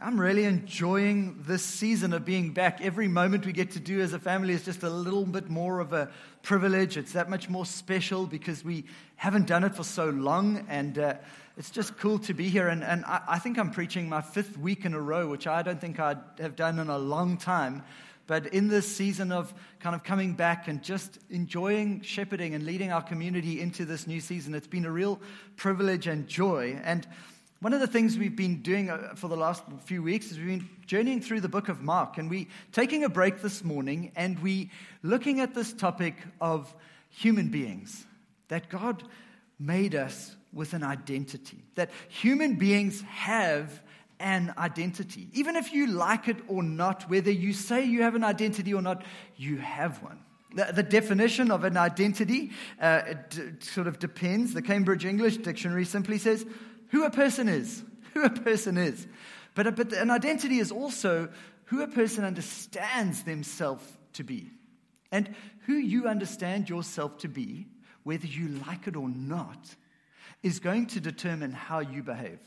I'm really enjoying this season of being back. Every moment we get to do as a family is just a little bit more of a privilege. It's that much more special because we haven't done it for so long, and uh, it's just cool to be here. And, and I, I, think I'm preaching my fifth week in a row, which I don't think I have done in a long time. But in this season of kind of coming back and just enjoying shepherding and leading our community into this new season, it's been a real privilege and joy. And one of the things we've been doing uh, for the last few weeks is we've been journeying through the book of Mark, and we taking a break this morning, and we looking at this topic of human beings that God made us with an identity, that human beings have an identity. Even if you like it or not, whether you say you have an identity or not, you have one. The, definition of an identity uh, d- sort of depends. The Cambridge English Dictionary simply says who a person is, who a person is. But, but an identity is also who a person understands themselves to be. And who you understand yourself to be, whether you like it or not, is going to determine how you behave.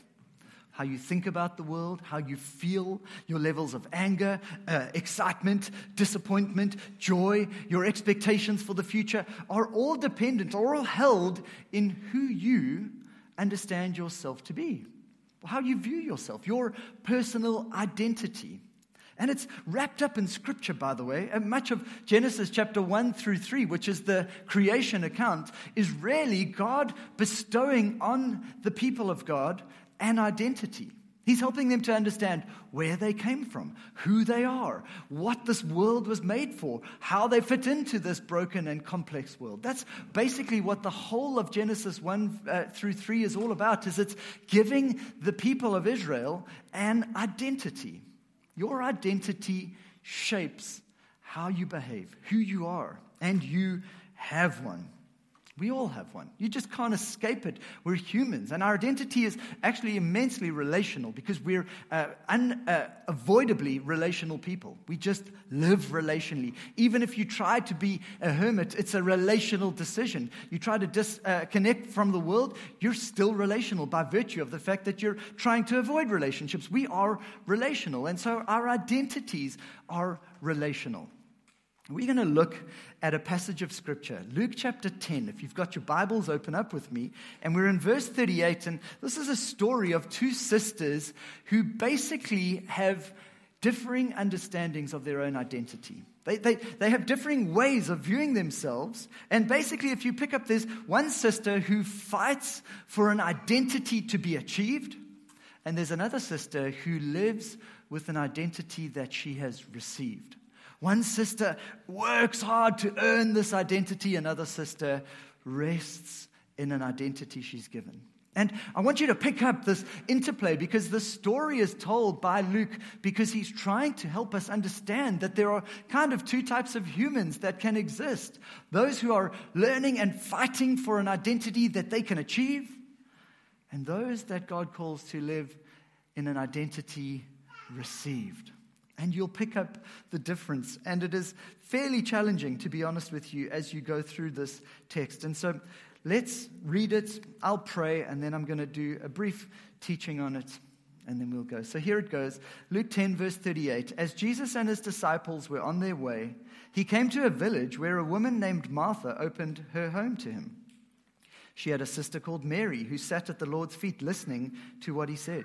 How you think about the world, how you feel, your levels of anger, uh, excitement, disappointment, joy, your expectations for the future are all dependent, are all held in who you understand yourself to be, how you view yourself, your personal identity. And it's wrapped up in scripture, by the way. And much of Genesis chapter 1 through 3, which is the creation account, is really God bestowing on the people of God an identity. He's helping them to understand where they came from, who they are, what this world was made for, how they fit into this broken and complex world. That's basically what the whole of Genesis 1 uh, through 3 is all about is it's giving the people of Israel an identity. Your identity shapes how you behave, who you are, and you have one. We all have one. You just can't escape it. We're humans. And our identity is actually immensely relational because we're uh, unavoidably uh, relational people. We just live relationally. Even if you try to be a hermit, it's a relational decision. You try to disconnect uh, from the world, you're still relational by virtue of the fact that you're trying to avoid relationships. We are relational. And so our identities are relational. We're going to look at a passage of scripture, Luke chapter 10. If you've got your Bibles, open up with me. And we're in verse 38. And this is a story of two sisters who basically have differing understandings of their own identity. They, they, they have differing ways of viewing themselves. And basically, if you pick up, this one sister who fights for an identity to be achieved, and there's another sister who lives with an identity that she has received. One sister works hard to earn this identity, another sister rests in an identity she's given. And I want you to pick up this interplay because the story is told by Luke because he's trying to help us understand that there are kind of two types of humans that can exist those who are learning and fighting for an identity that they can achieve, and those that God calls to live in an identity received. And you'll pick up the difference. And it is fairly challenging, to be honest with you, as you go through this text. And so let's read it. I'll pray, and then I'm going to do a brief teaching on it, and then we'll go. So here it goes Luke 10, verse 38. As Jesus and his disciples were on their way, he came to a village where a woman named Martha opened her home to him. She had a sister called Mary who sat at the Lord's feet listening to what he said.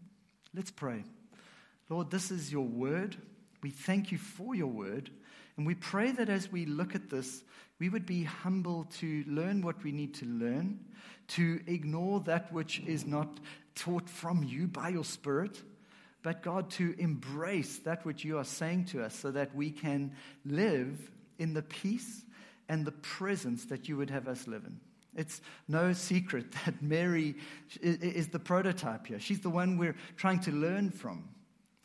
Let's pray. Lord, this is your word. We thank you for your word. And we pray that as we look at this, we would be humble to learn what we need to learn, to ignore that which is not taught from you by your Spirit, but God, to embrace that which you are saying to us so that we can live in the peace and the presence that you would have us live in. It's no secret that Mary is the prototype here. She's the one we're trying to learn from.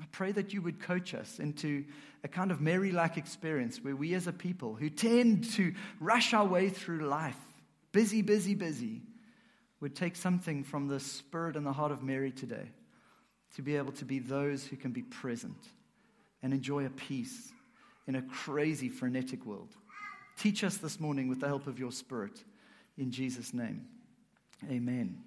I pray that you would coach us into a kind of Mary like experience where we as a people who tend to rush our way through life, busy, busy, busy, would take something from the spirit and the heart of Mary today to be able to be those who can be present and enjoy a peace in a crazy, frenetic world. Teach us this morning with the help of your spirit. In Jesus' name, amen.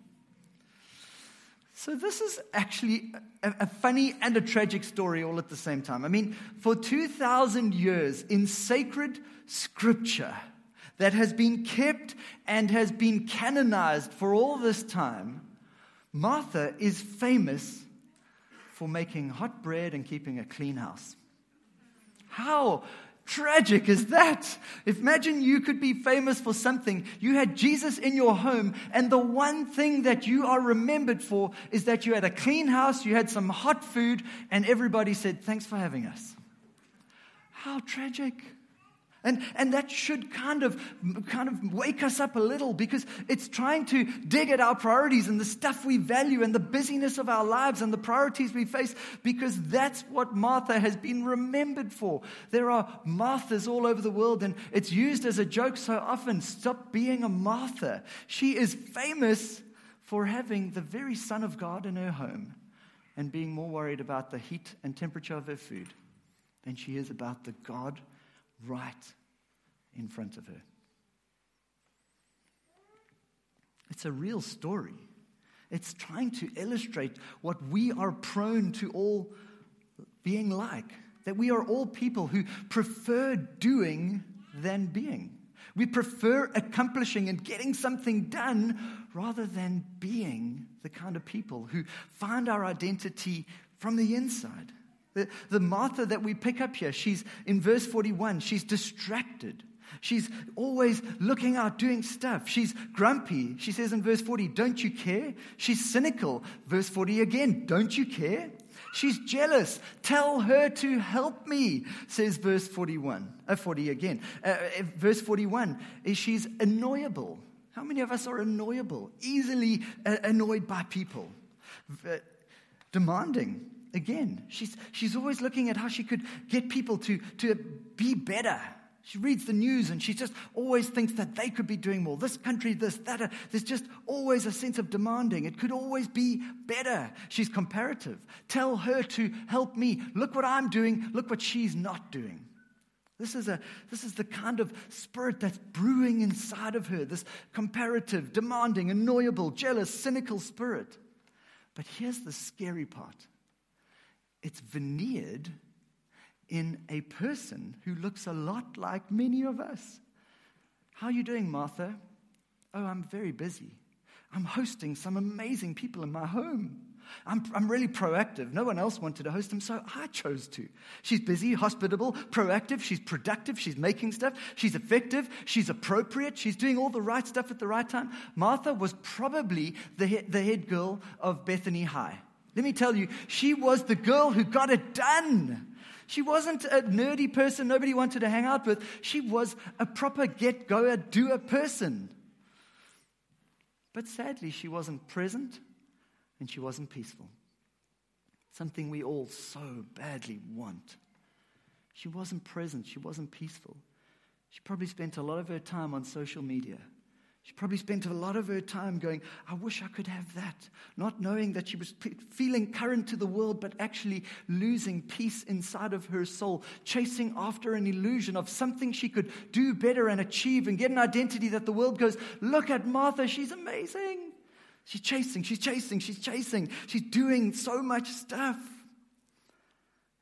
So, this is actually a, a, funny and a tragic story all at the same time. I mean, for 2,000 years in sacred scripture that has been kept and has been canonized for all this time, Martha is famous for making hot bread and keeping a clean house. How tragic is that? Imagine you could be famous for something. You had Jesus in your home, and the one thing that you are remembered for is that you had a clean house, you had some hot food, and everybody said, Thanks for having us. How tragic. And, and that should kind of, kind of wake us up a little because it's trying to dig at our priorities and the stuff we value and the busyness of our lives and the priorities we face because that's what Martha has been remembered for. There are Marthas all over the world and it's used as a joke so often. Stop being a Martha. She is famous for having the very Son of God in her home and being more worried about the heat and temperature of her food than she is about the God right in front of her. It's a real story. It's trying to illustrate what we are prone to all being like. That we are all people who prefer doing than being. We prefer accomplishing and getting something done rather than being the kind of people who find our identity from the inside. The, Martha that we pick up here, she's in verse 41, she's distracted. She's always looking out, doing stuff. She's grumpy. She says in verse 40, Don't you care? She's cynical. Verse 40 again, Don't you care? She's jealous. Tell her to help me, says verse 41. Uh, 40 again. Uh, uh verse 41 is she's annoyable. How many of us are annoyable? Easily uh, annoyed by people. Uh, demanding again. She's, she's always looking at how she could get people to, to be better. She reads the news and she just always thinks that they could be doing more. This country, this, that. Uh, there's just always a sense of demanding. It could always be better. She's comparative. Tell her to help me. Look what I'm doing. Look what she's not doing. This is, a, this is the kind of spirit that's brewing inside of her this comparative, demanding, annoyable, jealous, cynical spirit. But here's the scary part it's veneered in a person who looks a lot like many of us. How are you doing, Martha? Oh, I'm very busy. I'm hosting some amazing people in my home. I'm, I'm really proactive. No one else wanted to host them, so I chose to. She's busy, hospitable, proactive. She's productive. She's making stuff. She's effective. She's appropriate. She's doing all the right stuff at the right time. Martha was probably the, he- the head girl of Bethany High. Let me tell you, she was the girl who got it done. She wasn't a nerdy person nobody wanted to hang out with. She was a proper get goer, doer person. But sadly, she wasn't present and she wasn't peaceful. Something we all so badly want. She wasn't present, she wasn't peaceful. She probably spent a lot of her time on social media she probably spent a lot of her time going, I wish I could have that. Not knowing that she was feeling current to the world, but actually losing peace inside of her soul, chasing after an illusion of something she could do better and achieve and get an identity that the world goes, Look at Martha, she's amazing. She's chasing, she's chasing, she's chasing. She's doing so much stuff.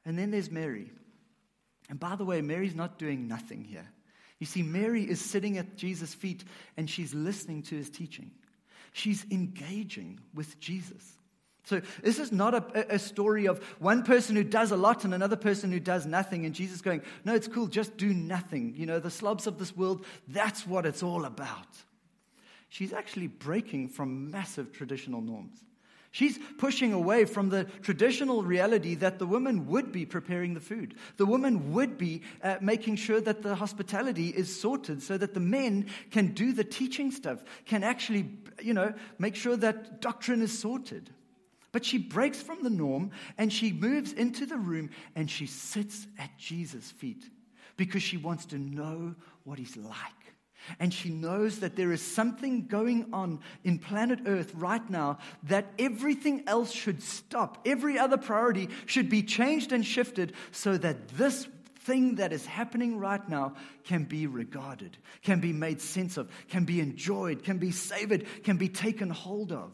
And then there's Mary. And by the way, Mary's not doing nothing here. You see, Mary is sitting at Jesus' feet and she's listening to his teaching. She's engaging with Jesus. So, this is not a, a, story of one person who does a lot and another person who does nothing, and Jesus going, No, it's cool, just do nothing. You know, the slobs of this world, that's what it's all about. She's actually breaking from massive traditional norms. She's pushing away from the traditional reality that the woman would be preparing the food. The woman would be uh, making sure that the hospitality is sorted so that the men can do the teaching stuff, can actually, you know, make sure that doctrine is sorted. But she breaks from the norm and she moves into the room and she sits at Jesus' feet because she wants to know what he's like. And she knows that there is something going on in planet Earth right now that everything else should stop. Every other priority should be changed and shifted so that this thing that is happening right now can be regarded, can be made sense of, can be enjoyed, can be savored, can be taken hold of.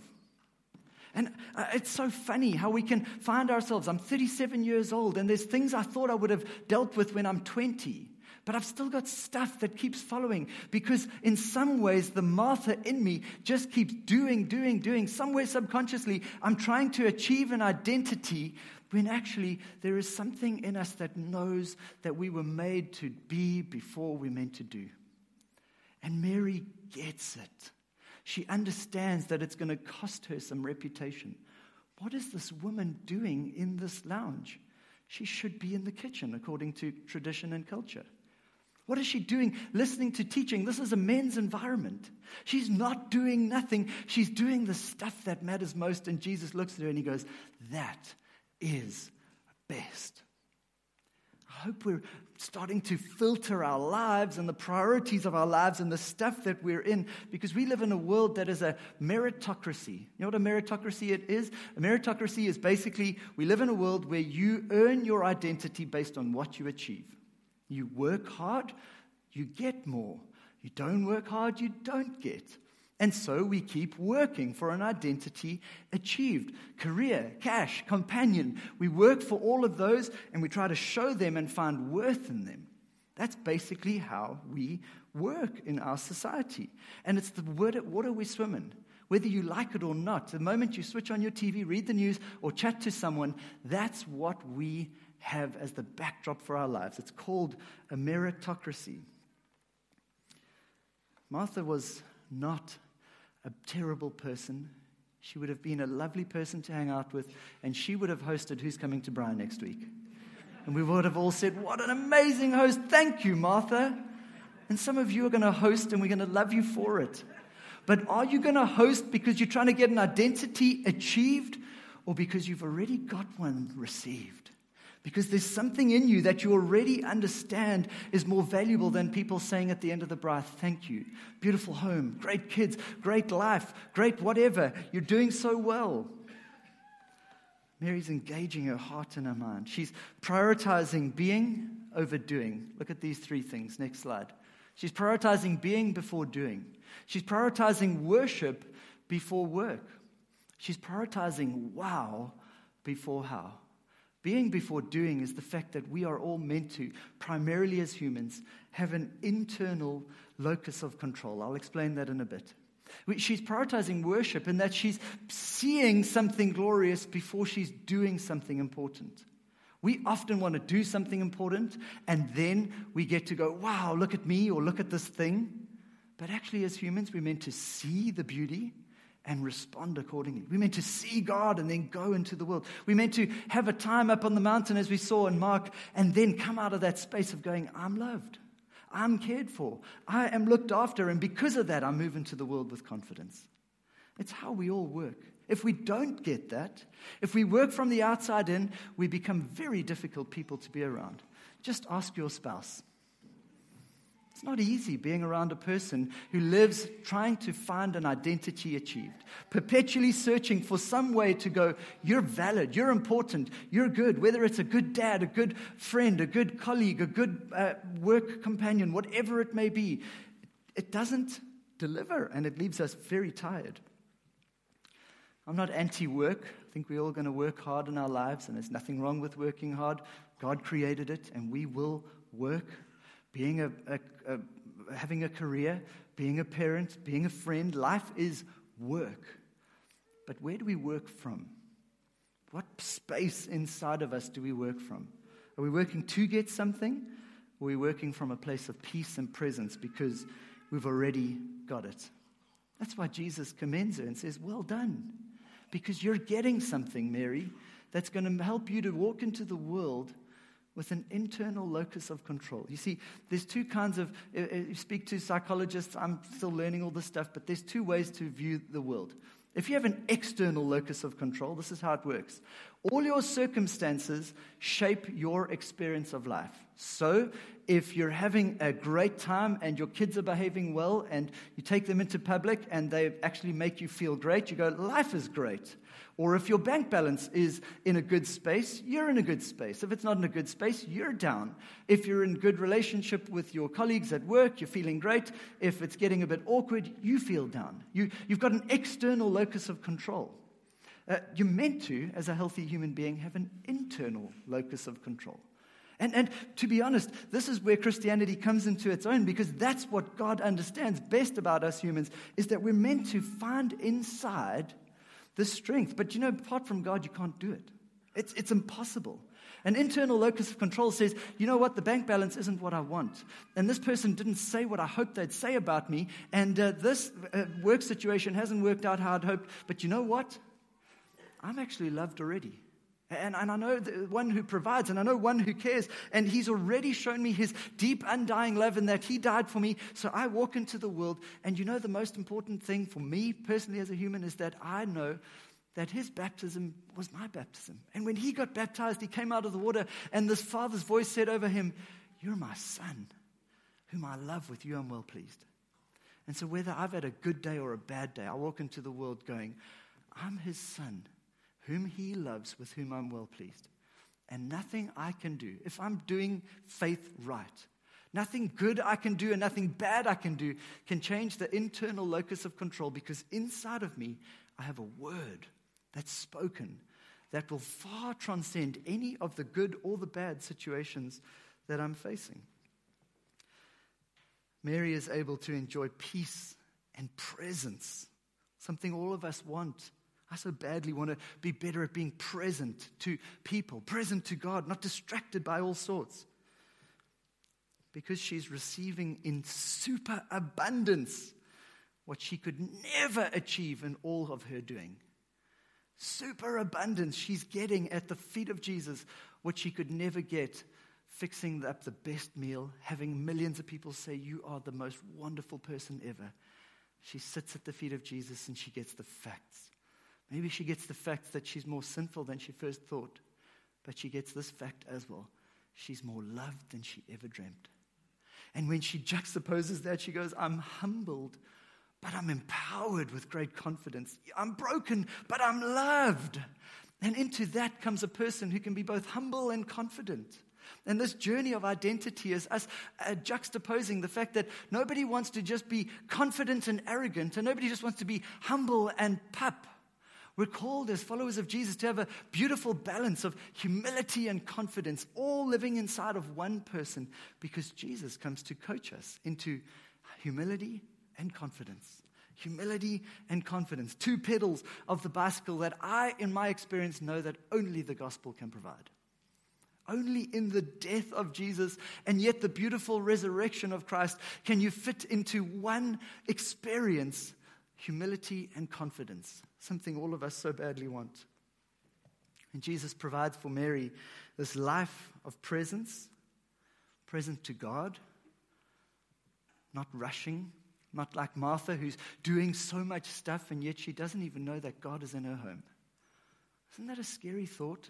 And uh, it's so funny how we can find ourselves. I'm 37 years old, and there's things I thought I would have dealt with when I'm 20. But I've still got stuff that keeps following because, in some ways, the Martha in me just keeps doing, doing, doing. Somewhere subconsciously, I'm trying to achieve an identity when actually there is something in us that knows that we were made to be before we meant to do. And Mary gets it. She understands that it's going to cost her some reputation. What is this woman doing in this lounge? She should be in the kitchen, according to tradition and culture. What is she doing? Listening to teaching. This is a men's environment. She's not doing nothing. She's doing the stuff that matters most. And Jesus looks at her and he goes, That is best. I hope we're starting to filter our lives and the priorities of our lives and the stuff that we're in because we live in a world that is a meritocracy. You know what a meritocracy it is? A meritocracy is basically we live in a world where you earn your identity based on what you achieve. You work hard, you get more. You don't work hard, you don't get. And so we keep working for an identity achieved career, cash, companion. We work for all of those and we try to show them and find worth in them. That's basically how we work in our society. And it's the water we swim in. Whether you like it or not, the moment you switch on your TV, read the news, or chat to someone, that's what we have as the backdrop for our lives. It's called a meritocracy. Martha was not a terrible person. She would have been a lovely person to hang out with, and she would have hosted Who's Coming to Brian next week. And we would have all said, What an amazing host! Thank you, Martha. And some of you are going to host, and we're going to love you for it. But are you going to host because you're trying to get an identity achieved, or because you've already got one received? Because there's something in you that you already understand is more valuable than people saying at the end of the breath, Thank you. Beautiful home, great kids, great life, great whatever. You're doing so well. Mary's engaging her heart and her mind. She's prioritizing being over doing. Look at these three things. Next slide. She's prioritizing being before doing. She's prioritizing worship before work. She's prioritizing wow before how. Being before doing is the fact that we are all meant to, primarily as humans, have an internal locus of control. I'll explain that in a bit. She's prioritizing worship in that she's seeing something glorious before she's doing something important. We often want to do something important and then we get to go, wow, look at me or look at this thing. But actually, as humans, we're meant to see the beauty and respond accordingly. We're meant to see God and then go into the world. We're meant to have a time up on the mountain, as we saw in Mark, and then come out of that space of going, I'm loved. I'm cared for. I am looked after. And because of that, I move into the world with confidence. It's how we all work. If we don't get that, if we work from the outside in, we become very difficult people to be around. Just ask your spouse. It's not easy being around a person who lives trying to find an identity achieved, perpetually searching for some way to go, you're valid, you're important, you're good, whether it's a good dad, a good friend, a good colleague, a good uh, work companion, whatever it may be. It doesn't deliver and it leaves us very tired. I'm not anti work. I think we're all going to work hard in our lives, and there's nothing wrong with working hard. God created it, and we will work being a, a, a, having a career, being a parent, being a friend. Life is work. But where do we work from? What space inside of us do we work from? Are we working to get something? Or are we working from a place of peace and presence because we've already got it? That's why Jesus commends her and says, Well done. Because you're getting something, Mary, that's going to help you to walk into the world with an internal locus of control. You see, there's two kinds of, uh, uh, you speak to psychologists, I'm still learning all this stuff, but there's two ways to view the world. If you have an external locus of control, this is how it works. All your circumstances shape your experience of life. So, if you're having a great time and your kids are behaving well and you take them into public and they actually make you feel great, you go, life is great. Or if your bank balance is in a good space, you're in a good space. If it's not in a good space, you're down. If you're in good relationship with your colleagues at work, you're feeling great. If it's getting a bit awkward, you feel down. You, you've got an external locus of control. Uh, you're meant to, as a healthy human being, have an internal locus of control. And, and to be honest, this is where Christianity comes into its own because that's what God understands best about us humans is that we're meant to find inside this strength. But you know, apart from God, you can't do it. It's, it's impossible. An internal locus of control says, you know what, the bank balance isn't what I want. And this person didn't say what I hoped they'd say about me. And uh, this uh, work situation hasn't worked out how I'd hoped. But you know what? I'm actually loved already. And, and I know the one who provides, and I know one who cares, and he's already shown me his deep, undying love and that he died for me. So I walk into the world, and you know, the most important thing for me personally as a human is that I know that his baptism was my baptism. And when he got baptized, he came out of the water, and this father's voice said over him, You're my son, whom I love, with you I'm well pleased. And so, whether I've had a good day or a bad day, I walk into the world going, I'm his son whom he loves, with whom I'm well pleased. And nothing I can do, if I'm doing faith right, nothing good I can do and nothing bad I can do can change the internal locus of control because inside of me, I have a word that's spoken that will far transcend any of the good or the bad situations that I'm facing. Mary is able to enjoy peace and presence, something all of us want I so badly want to be better at being present to people, present to God, not distracted by all sorts. Because she's receiving in super abundance what she could never achieve in all of her doing. Super abundance. She's getting at the feet of Jesus what she could never get fixing up the best meal, having millions of people say, You are the most wonderful person ever. She sits at the feet of Jesus and she gets the facts. Maybe she gets the fact that she's more sinful than she first thought, but she gets this fact as well. She's more loved than she ever dreamt. And when she juxtaposes that, she goes, I'm humbled, but I'm empowered with great confidence. I'm broken, but I'm loved. And into that comes a person who can be both humble and confident. And this journey of identity is us uh, juxtaposing the fact that nobody wants to just be confident and arrogant, and nobody just wants to be humble and pup. We're called as followers of Jesus to have a beautiful balance of humility and confidence, all living inside of one person because Jesus comes to coach us into humility and confidence. Humility and confidence, two pedals of the bicycle that I, in my experience, know that only the gospel can provide. Only in the death of Jesus and yet the beautiful resurrection of Christ can you fit into one experience humility and confidence, something all of us so badly want. And Jesus provides for Mary this life of presence, present to God, not rushing, not like Martha, who's doing so much stuff and yet she doesn't even know that God is in her home. Isn't that a scary thought?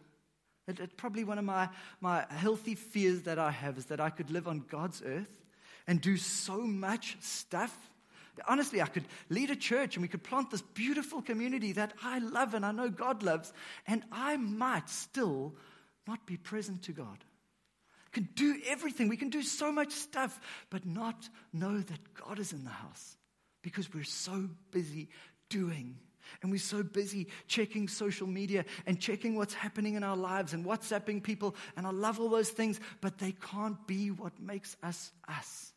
It, it's probably one of my, my healthy fears that I have is that I could live on God's earth and do so much stuff Honestly, I could lead a church and we could plant this beautiful community that I love and I know God loves, and I might still not be present to God. can do everything, we can do so much stuff, but not know that God is in the house because we're so busy doing. And we're so busy checking social media and checking what's happening in our lives and WhatsApping people. And I love all those things, but they can't be what makes us us.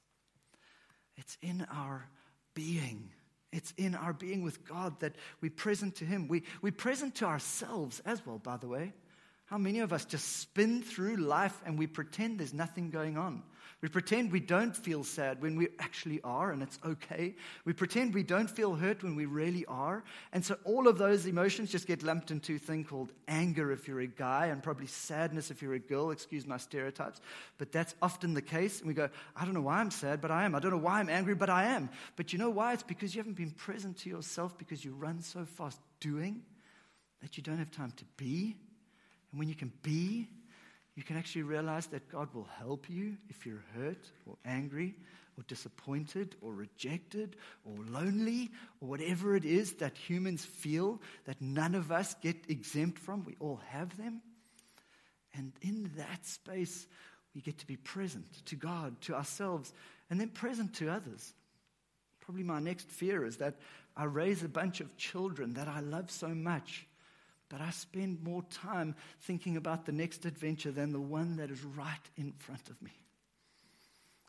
It's in our being. It's in our being with God that we present to Him. We, we present to ourselves as well, by the way. How many of us just spin through life and we pretend there's nothing going on? We pretend we don't feel sad when we actually are, and it's okay. We pretend we don't feel hurt when we really are. And so all of those emotions just get lumped into a thing called anger if you're a guy, and probably sadness if you're a girl. Excuse my stereotypes. But that's often the case. And we go, I don't know why I'm sad, but I am. I don't know why I'm angry, but I am. But you know why? It's because you haven't been present to yourself because you run so fast doing that you don't have time to be. And when you can be, you can actually realize that God will help you if you're hurt or angry or disappointed or rejected or lonely or whatever it is that humans feel that none of us get exempt from. We all have them. And in that space, we get to be present to God, to ourselves, and then present to others. Probably my next fear is that I raise a bunch of children that I love so much but I spend more time thinking about the next adventure than the one that is right in front of me.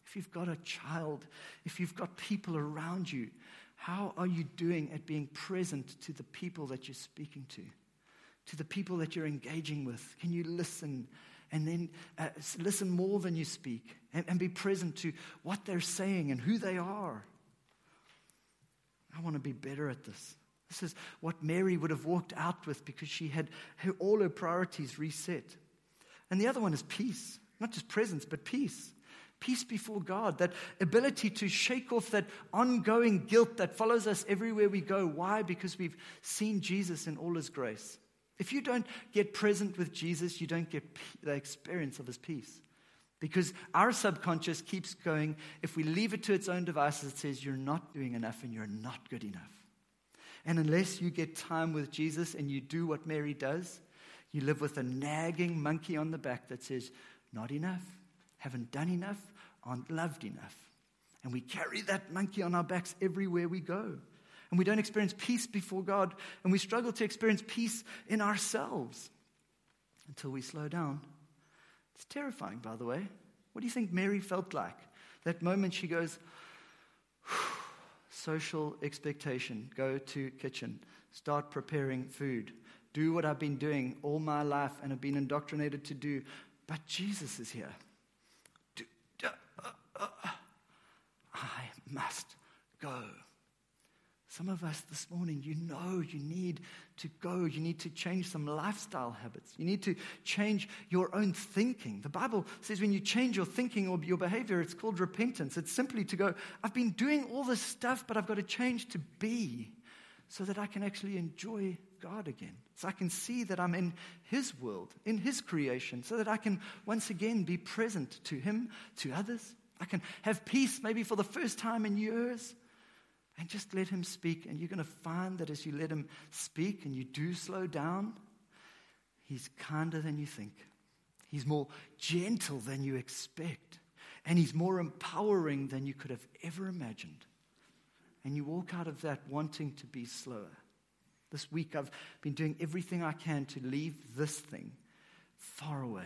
If you've got a child, if you've got people around you, how are you doing at being present to the people that you're speaking to, to the people that you're engaging with? Can you listen and then uh, listen more than you speak and, and be present to what they're saying and who they are? I want to be better at this. This is what Mary would have walked out with because she had her, all her priorities reset. And the other one is peace, not just presence, but peace. Peace before God, that ability to shake off that ongoing guilt that follows us everywhere we go. Why? Because we've seen Jesus in all his grace. If you don't get present with Jesus, you don't get the experience of his peace. Because our subconscious keeps going, if we leave it to its own devices, it says, You're not doing enough and you're not good enough. And unless you get time with Jesus and you do what Mary does, you live with a nagging monkey on the back that says, Not enough, haven't done enough, aren't loved enough. And we carry that monkey on our backs everywhere we go. And we don't experience peace before God, and we struggle to experience peace in ourselves until we slow down. It's terrifying, by the way. What do you think Mary felt like? That moment she goes, Whew social expectation. Go to kitchen. Start preparing food. Do what I've been doing all my life and have been indoctrinated to do. But Jesus is here. Uh, uh, uh, I must go. Some of us this morning, you know you need to go. You need to change some lifestyle habits. You need to change your own thinking. The Bible says when you change your thinking or your behavior, it's called repentance. It's simply to go, I've been doing all this stuff, but I've got to change to be so that I can actually enjoy God again. So I can see that I'm in His world, in His creation, so that I can once again be present to Him, to others. I can have peace maybe for the first time in years. And just let him speak. And you're going to find that as you let him speak and you do slow down, he's kinder than you think. He's more gentle than you expect. And he's more empowering than you could have ever imagined. And you walk out of that wanting to be slower. This week, I've been doing everything I can to leave this thing far away.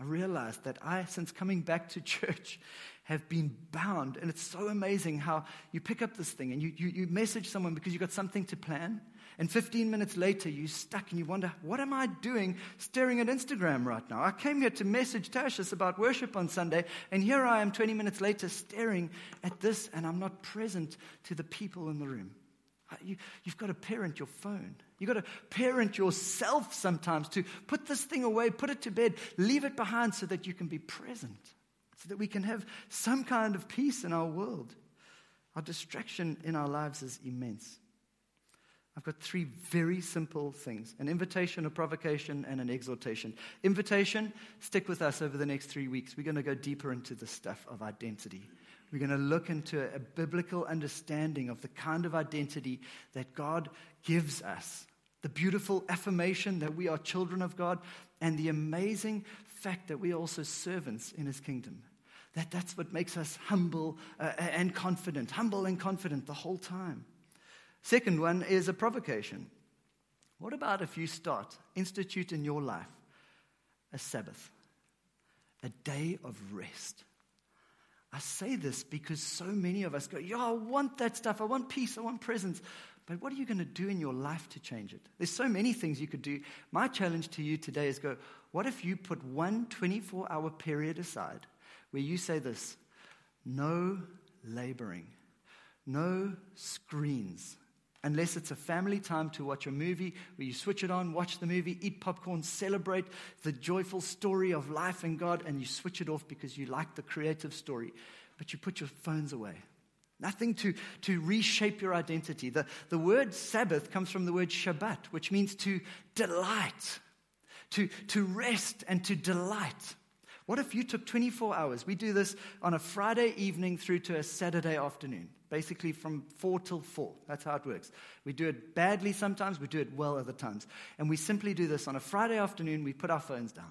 I realized that I, since coming back to church, have been bound. And it's so amazing how you pick up this thing and you, you, you message someone because you've got something to plan. And 15 minutes later, you're stuck and you wonder, what am I doing staring at Instagram right now? I came here to message Tashis about worship on Sunday, and here I am 20 minutes later staring at this, and I'm not present to the people in the room. Uh, you, have got to parent your phone. You've got to parent yourself sometimes to put this thing away, put it to bed, leave it behind so that you can be present, so that we can have some kind of peace in our world. Our distraction in our lives is immense. I've got three very simple things an invitation, a provocation, and an exhortation. Invitation, stick with us over the next three weeks. We're going to go deeper into the stuff of identity. We're going to look into a biblical understanding of the kind of identity that God gives us. The beautiful affirmation that we are children of God, and the amazing fact that we are also servants in His kingdom. That that's what makes us humble uh, and confident, humble and confident the whole time. Second one is a provocation. What about if you start, institute in your life a Sabbath, a day of rest? I say this because so many of us go, Yeah, I want that stuff. I want peace. I want presence. But what are you going to do in your life to change it? There's so many things you could do. My challenge to you today is go, what if you put one 24 hour period aside where you say this no laboring, no screens, unless it's a family time to watch a movie where you switch it on, watch the movie, eat popcorn, celebrate the joyful story of life in God, and you switch it off because you like the creative story, but you put your phones away. Nothing to, to reshape your identity. The, the word Sabbath comes from the word Shabbat, which means to delight, to, to rest and to delight. What if you took 24 hours? We do this on a Friday evening through to a Saturday afternoon, basically from 4 till 4. That's how it works. We do it badly sometimes, we do it well other times. And we simply do this on a Friday afternoon, we put our phones down.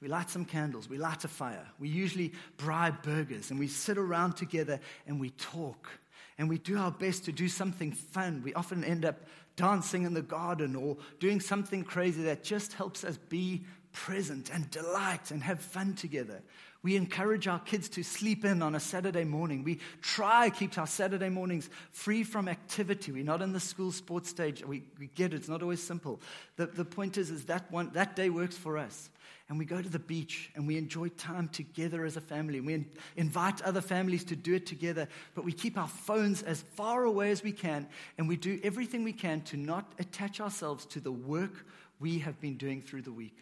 We light some candles, we light a fire. We usually bribe burgers, and we sit around together and we talk. And we do our best to do something fun. We often end up dancing in the garden or doing something crazy that just helps us be present and delight and have fun together. We encourage our kids to sleep in on a Saturday morning. We try to keep our Saturday mornings free from activity. We're not in the school sports stage. We, we get it. It's not always simple. The, the point is, is that one, that day works for us. And we go to the beach and we enjoy time together as a family. We in, invite other families to do it together, but we keep our phones as far away as we can and we do everything we can to not attach ourselves to the work we have been doing through the week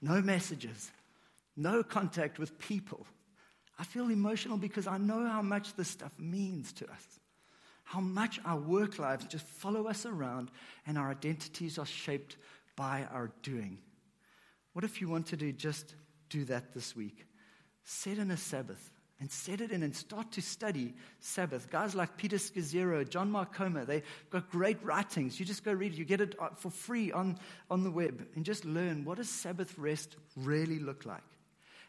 no messages, no contact with people. I feel emotional because I know how much this stuff means to us. How much our work lives just follow us around and our identities are shaped by our doing. What if you wanted to do just do that this week? Set in a Sabbath and set it in and start to study Sabbath. Guys like Peter Scazzero, John Mark Comer, they've got great writings. You just go read it. You get it uh, for free on, on the web and just learn what does Sabbath rest really look like.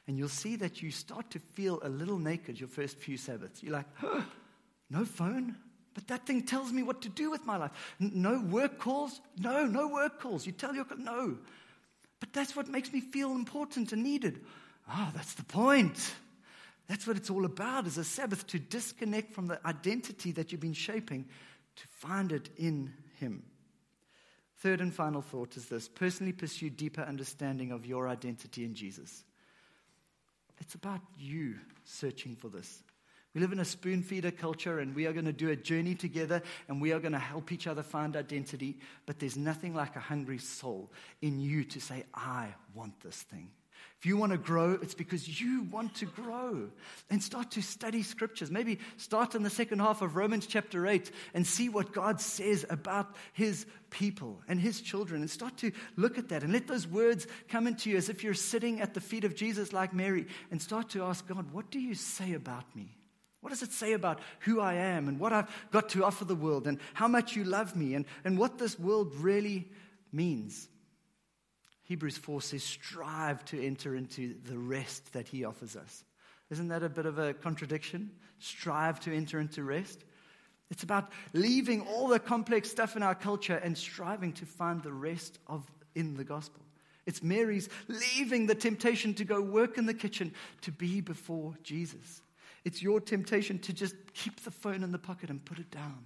And you'll see that you start to feel a little naked your first few Sabbaths. You're like, no phone? But that thing tells me what to do with my life. No work calls? No, no work calls. You tell your no. But that's what makes me feel important and needed. Ah, oh, that's the point. That's what it's all about is a Sabbath to disconnect from the identity that you've been shaping to find it in him. Third and final thought is this personally pursue deeper understanding of your identity in Jesus. It's about you searching for this. We live in a spoon feeder culture and we are going to do a journey together and we are going to help each other find identity. But there's nothing like a hungry soul in you to say, I want this thing. If you want to grow, it's because you want to grow. And start to study scriptures. Maybe start in the second half of Romans chapter 8 and see what God says about his people and his children. And start to look at that and let those words come into you as if you're sitting at the feet of Jesus like Mary. And start to ask God, what do you say about me? What does it say about who I am and what I've got to offer the world and how much you love me and, and what this world really means? Hebrews 4 says, strive to enter into the rest that he offers us. Isn't that a bit of a contradiction? Strive to enter into rest. It's about leaving all the complex stuff in our culture and striving to find the rest of in the gospel. It's Mary's leaving the temptation to go work in the kitchen to be before Jesus. It's your temptation to just keep the phone in the pocket and put it down.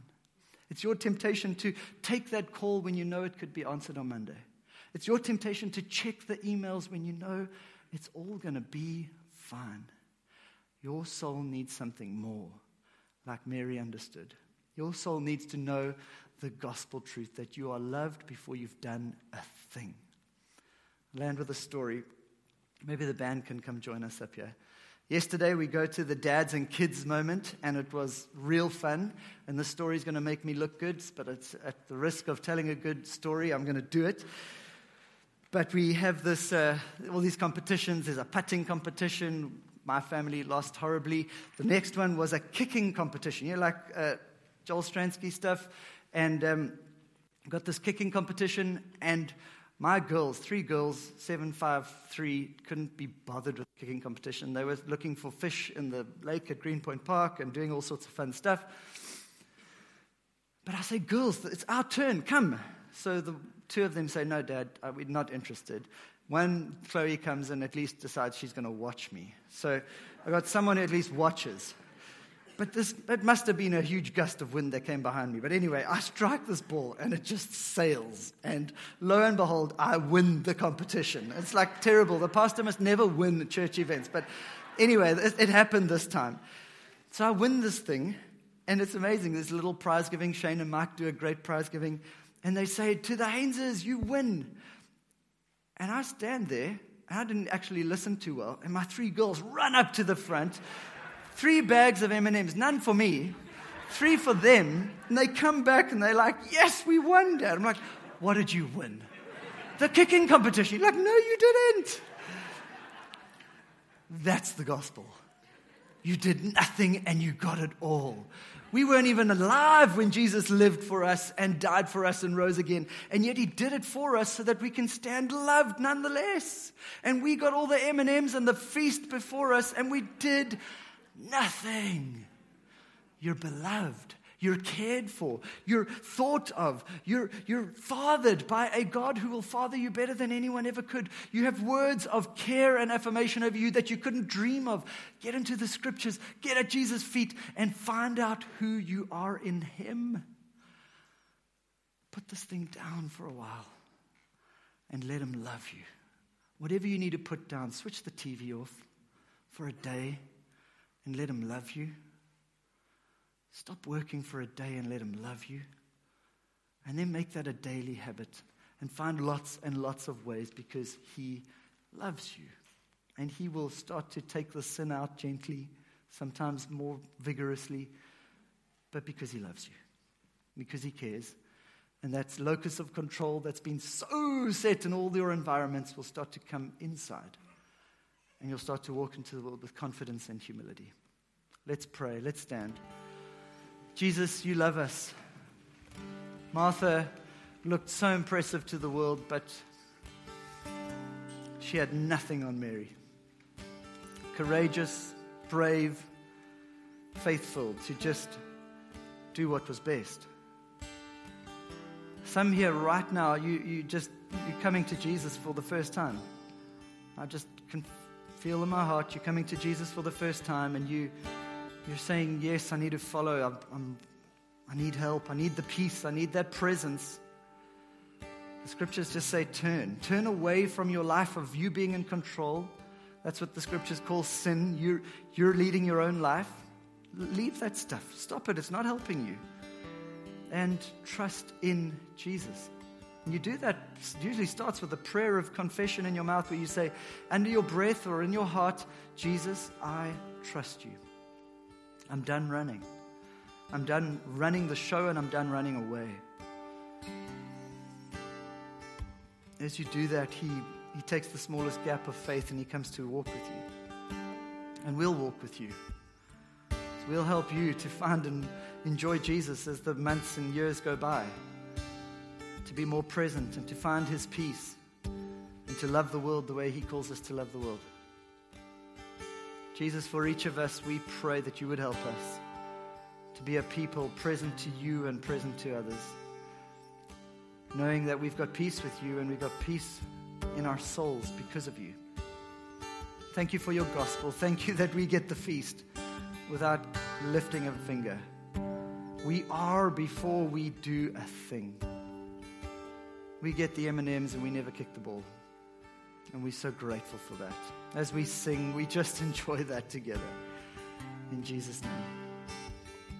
It's your temptation to take that call when you know it could be answered on Monday. It's your temptation to check the emails when you know it's all going to be fine. Your soul needs something more, like Mary understood. Your soul needs to know the gospel truth that you are loved before you've done a thing. land with a story. Maybe the band can come join us up here. Yesterday, we go to the dads and kids moment, and it was real fun. And the story is going to make me look good, but it's at the risk of telling a good story, I'm going to do it. But we have this, uh, all these competitions. There's a putting competition. My family lost horribly. The next one was a kicking competition, you know, like uh, Joel Stransky stuff. And um, got this kicking competition, and my girls, three girls, seven, five, three, couldn't be bothered with kicking competition. They were looking for fish in the lake at Greenpoint Park and doing all sorts of fun stuff. But I say, girls, it's our turn, come. So the Two of them say, No, Dad, uh, we're not interested. One, Chloe comes and at least decides she's going to watch me. So I got someone who at least watches. but this, it must have been a huge gust of wind that came behind me. But anyway, I strike this ball and it just sails. And lo and behold, I win the competition. It's like terrible. The pastor must never win church events. But anyway, it, it happened this time. So I win this thing. And it's amazing. A little prize giving. Shane and Mike do a great prize giving. And they say, To the Haineses, you win. And I stand there. And I didn't actually listen too well. And my three girls run up to the front. Three bags of M&Ms, none for me, three for them. And they come back and they're like, yes, we won, Dad. I'm like, what did you win? The kicking competition. Like, no, you didn't. That's the gospel. You did nothing and you got it all. We weren't even alive when Jesus lived for us and died for us and rose again. And yet he did it for us so that we can stand loved nonetheless. And we got all the M&Ms and the feast before us and we did nothing. You're beloved. You're cared for. You're thought of. You're, you're fathered by a God who will father you better than anyone ever could. You have words of care and affirmation over you that you couldn't dream of. Get into the scriptures, get at Jesus' feet, and find out who you are in Him. Put this thing down for a while and let Him love you. Whatever you need to put down, switch the TV off for a day and let Him love you. Stop working for a day and let Him love you. And then make that a daily habit and find lots and lots of ways because He loves you. And He will start to take the sin out gently, sometimes more vigorously, but because He loves you, because He cares. And that locus of control that's been so set in all your environments will start to come inside. And you'll start to walk into the world with confidence and humility. Let's pray. Let's stand. Jesus, you love us. Martha looked so impressive to the world, but she had nothing on Mary. Courageous, brave, faithful to just do what was best. Some here right now, you, you just, you're coming to Jesus for the first time. I just can feel in my heart you're coming to Jesus for the first time and you you're saying, Yes, I need to follow. I'm, I'm, I need help. I need the peace. I need that presence. The scriptures just say, Turn. Turn away from your life of you being in control. That's what the scriptures call sin. You're, you're leading your own life. Leave that stuff. Stop it. It's not helping you. And trust in Jesus. And you do that, usually starts with a prayer of confession in your mouth where you say, under your breath or in your heart, Jesus, I trust you. I'm done running. I'm done running the show and I'm done running away. As you do that, he, he takes the smallest gap of faith and he comes to walk with you. And we'll walk with you. So we'll help you to find and enjoy Jesus as the months and years go by, to be more present and to find his peace and to love the world the way he calls us to love the world. Jesus, for each of us, we pray that you would help us to be a people present to you and present to others, knowing that we've got peace with you and we've got peace in our souls because of you. Thank you for your gospel. Thank you that we get the feast without lifting a finger. We are before we do a thing. We get the M&Ms and we never kick the ball. And we're so grateful for that. As we sing, we just enjoy that together. In Jesus' name.